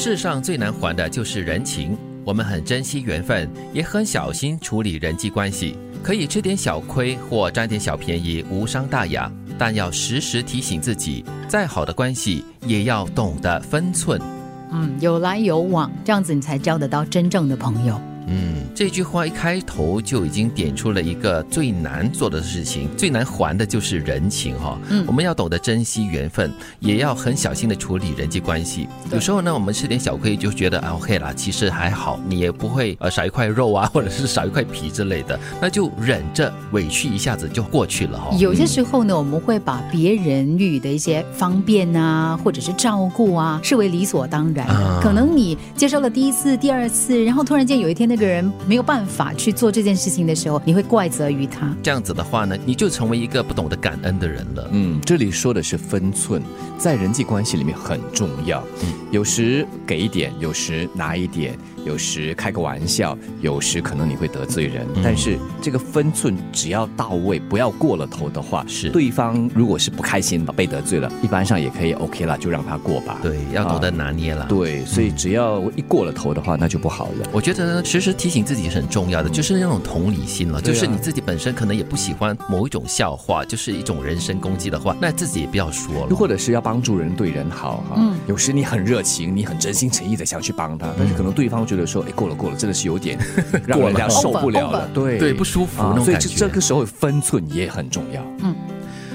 世上最难还的就是人情。我们很珍惜缘分，也很小心处理人际关系。可以吃点小亏或占点小便宜，无伤大雅。但要时时提醒自己，再好的关系也要懂得分寸。嗯，有来有往，这样子你才交得到真正的朋友。嗯，这句话一开头就已经点出了一个最难做的事情，最难还的就是人情哈。嗯，我们要懂得珍惜缘分，也要很小心的处理人际关系。有时候呢，我们吃点小亏就觉得啊 OK 啦，其实还好，你也不会呃少一块肉啊，或者是少一块皮之类的，那就忍着委屈一下子就过去了哈。有些时候呢，我们会把别人予以的一些方便啊，或者是照顾啊，视为理所当然。可能你接受了第一次、第二次，然后突然间有一天那。个人没有办法去做这件事情的时候，你会怪责于他。这样子的话呢，你就成为一个不懂得感恩的人了。嗯，这里说的是分寸，在人际关系里面很重要。嗯，有时给一点，有时拿一点。有时开个玩笑，有时可能你会得罪人，但是这个分寸只要到位，不要过了头的话，是对方如果是不开心被得罪了，一般上也可以 OK 了，就让他过吧。对，要懂得拿捏了。对，所以只要一过了头的话，那就不好了。我觉得时时提醒自己是很重要的，就是那种同理心了，就是你自己本身可能也不喜欢某一种笑话，就是一种人身攻击的话，那自己也不要说了。或者是要帮助人，对人好哈。嗯，有时你很热情，你很真心诚意的想去帮他，但是可能对方觉得说，哎，过了过了，真的是有点 让人家受不了了，对对，不舒服那种感觉。所以这个时候分寸也很重要。嗯，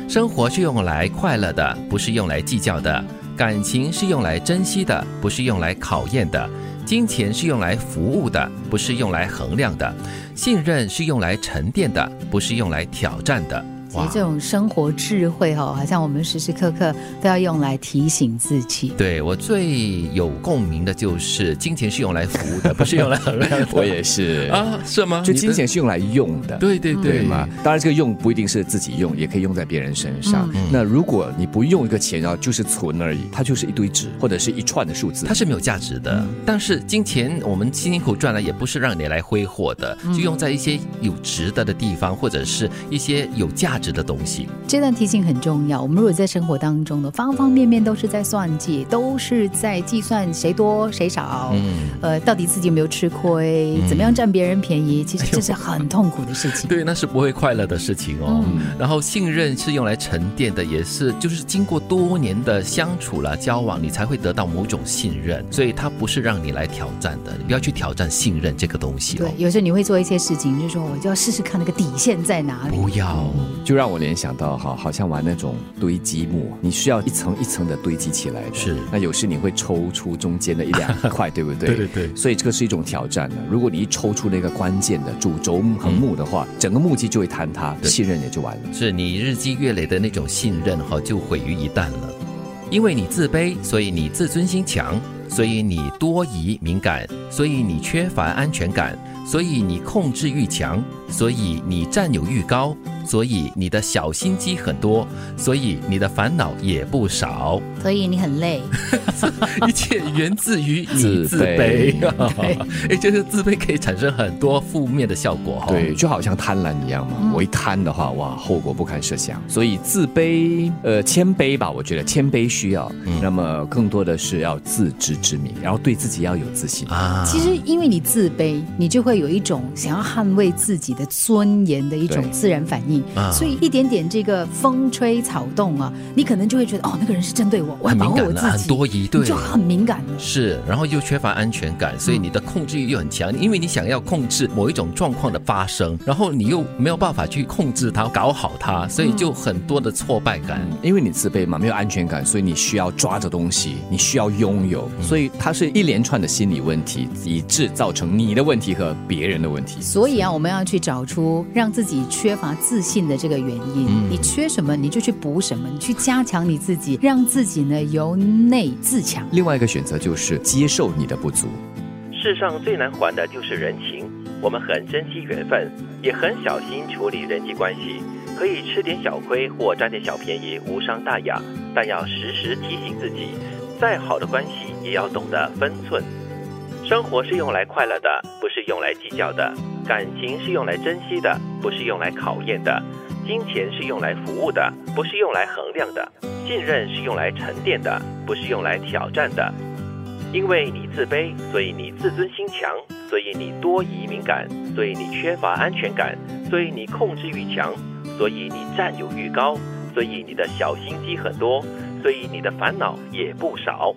生活是用来快乐的，不是用来计较的；感情是用来珍惜的，不是用来考验的；金钱是用来服务的，不是用来衡量的；信任是用来沉淀的，不是用来挑战的。其实这种生活智慧哦，好像我们时时刻刻都要用来提醒自己。对我最有共鸣的就是金钱是用来服务的，不是用来衡量的。我也是啊，是吗？就金钱是用来用的，对对对嘛。当然，这个用不一定是自己用，也可以用在别人身上。那如果你不用一个钱，然后就是存而已，它就是一堆纸或者是一串的数字，它是没有价值的。但是金钱我们辛辛苦赚来，也不是让你来挥霍的，就用在一些有值得的地方，或者是一些有价。值的东西，这段提醒很重要。我们如果在生活当中的方方面面都是在算计，都是在计算谁多谁少，嗯，呃，到底自己有没有吃亏，怎么样占别人便宜，其实这是很痛苦的事情。对，那是不会快乐的事情哦。然后信任是用来沉淀的，也是就是经过多年的相处了交往，你才会得到某种信任。所以它不是让你来挑战的，你不要去挑战信任这个东西。对，有时候你会做一些事情，就是说我就要试试看那个底线在哪里。不要就。就让我联想到哈，好像玩那种堆积木，你需要一层一层的堆积起来。是，那有时你会抽出中间的一两块，对不对？对对对。所以这个是一种挑战的。如果你一抽出那个关键的主轴和木的话，整个木基就会坍塌，信任也就完了。是你日积月累的那种信任哈，就毁于一旦了。因为你自卑，所以你自尊心强，所以你多疑敏感，所以你缺乏安全感，所以你控制欲强，所以你占有欲高。所以你的小心机很多，所以你的烦恼也不少，所以你很累。一切源自于你自卑。哎，就是自卑可以产生很多负面的效果。对，就好像贪婪一样嘛。我一贪的话，哇，后果不堪设想。所以自卑，呃，谦卑吧。我觉得谦卑需要。那么更多的是要自知之明，然后对自己要有自信啊。其实因为你自卑，你就会有一种想要捍卫自己的尊严的一种自然反应。所以一点点这个风吹草动啊，你可能就会觉得哦，那个人是针对我，我要保护我自己，很多疑，对，就很敏感了。是，然后又缺乏安全感，所以你的控制欲又很强，因为你想要控制某一种状况的发生，然后你又没有办法去控制它，搞好它，所以就很多的挫败感。因为你自卑嘛，没有安全感，所以你需要抓着东西，你需要拥有，所以它是一连串的心理问题，以致造成你的问题和别人的问题。所以啊，我们要去找出让自己缺乏自信的这个原因，你缺什么你就去补什么，你去加强你自己，让自己呢由内自强。另外一个选择就是接受你的不足。世上最难还的就是人情，我们很珍惜缘分，也很小心处理人际关系。可以吃点小亏或占点小便宜，无伤大雅，但要时时提醒自己，再好的关系也要懂得分寸。生活是用来快乐的不是用来计较的感情是用来珍惜的。不是用来考验的金钱是用来服务的不是用来衡量的信任是用来沉淀的不是用来挑战的。因为你自卑所以你自尊心强所以你多疑敏感所以你缺乏安全感所以你控制欲强所以你占有欲高所以你的小心机很多所以你的烦恼也不少。